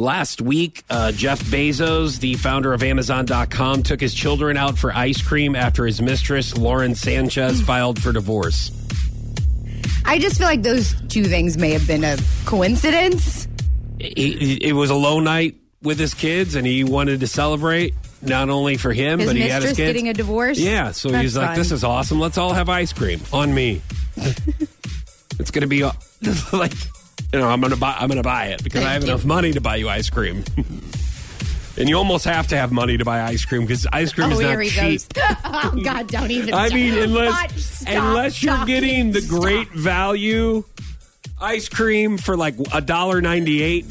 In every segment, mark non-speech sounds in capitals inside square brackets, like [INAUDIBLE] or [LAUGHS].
Last week, uh, Jeff Bezos, the founder of Amazon.com, took his children out for ice cream after his mistress, Lauren Sanchez, filed for divorce. I just feel like those two things may have been a coincidence. He, it was a low night with his kids, and he wanted to celebrate not only for him, His but he had his kids. getting a divorce. Yeah, so That's he's like, fun. "This is awesome. Let's all have ice cream on me." [LAUGHS] it's gonna be uh, [LAUGHS] like, you know, I'm gonna buy. I'm gonna buy it because I have enough money to buy you ice cream. [LAUGHS] and you almost have to have money to buy ice cream because ice cream Oh, is not cheap. [LAUGHS] oh God, don't even. [LAUGHS] I mean, unless stop, unless you're getting the stop. great value ice cream for like a dollar ninety eight.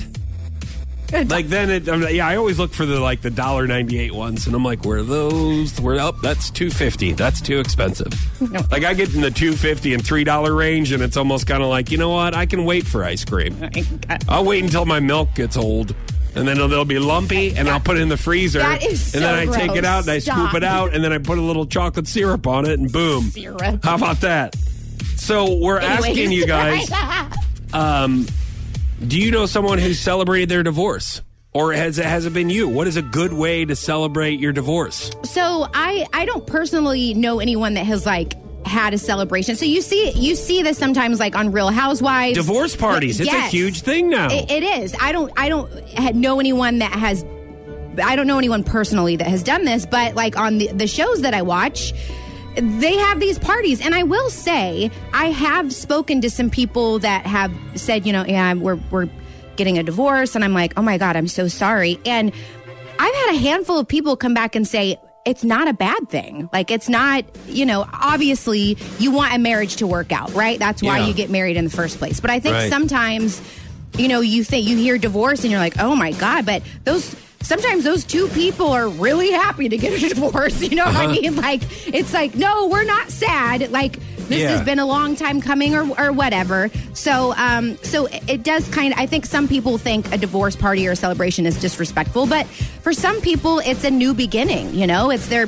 Like then it, I'm, yeah, I always look for the like the dollar ninety eight ones, and I'm like, where are those? Where up? that's two fifty. That's too expensive. No. Like I get in the two fifty and three dollar range, and it's almost kind of like, you know what? I can wait for ice cream. I'll wait until my milk gets old. And then it'll, it'll be lumpy, and I'll put it in the freezer. That is and then so I take it out and I Stop. scoop it out, and then I put a little chocolate syrup on it, and boom. Syrup. How about that? So we're asking you guys, [LAUGHS] um, do you know someone who celebrated their divorce? Or has it, has it been you? What is a good way to celebrate your divorce? So I I don't personally know anyone that has like had a celebration. So you see you see this sometimes like on Real Housewives. Divorce parties. It's a huge thing now. It, it is. I don't. I don't know anyone that has. I don't know anyone personally that has done this, but like on the, the shows that I watch, they have these parties, and I will say I have spoken to some people that have said, you know, yeah, we're we're getting a divorce, and I'm like, oh my god, I'm so sorry, and I've had a handful of people come back and say. It's not a bad thing. Like, it's not, you know, obviously you want a marriage to work out, right? That's why Yeah. you get married in the first place. But I think Right. sometimes you know, you think you hear divorce and you're like, oh my God, but those sometimes those two people are really happy to get a [LAUGHS] divorce. You know what I Uh-huh. mean? Like, it's like, no, we're not sad. Like, this Yeah. has been a long time coming or, or whatever. So, um, so it does kind of, I think some people think a divorce party or a celebration is disrespectful, but for some people, it's a new beginning. You know, it's their,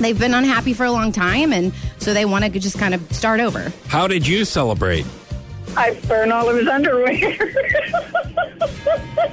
they've been unhappy for a long time. And so they want to just kind of start over. How did you celebrate? I burned all of his underwear. [LAUGHS]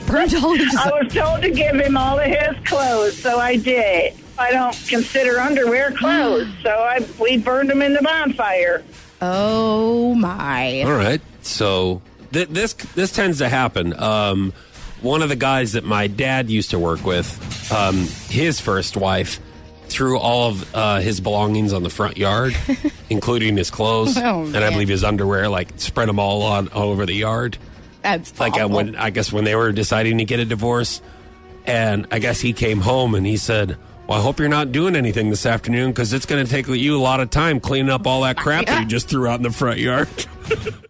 Burned all of his- I was told to give him all of his clothes, so I did. I don't consider underwear clothes, so I we burned them in the bonfire. oh my. All right. So th- this this tends to happen. Um, one of the guys that my dad used to work with, um, his first wife, threw all of uh, his belongings on the front yard, [LAUGHS] including his clothes, Oh, and I man. believe his underwear. Like spread them all on all over the yard. That's Like awful. when I guess when they were deciding to get a divorce, and I guess he came home and he said. Well, I hope you're not doing anything this afternoon because it's going to take you a lot of time cleaning up all that crap that you [LAUGHS] just threw out in the front yard. [LAUGHS]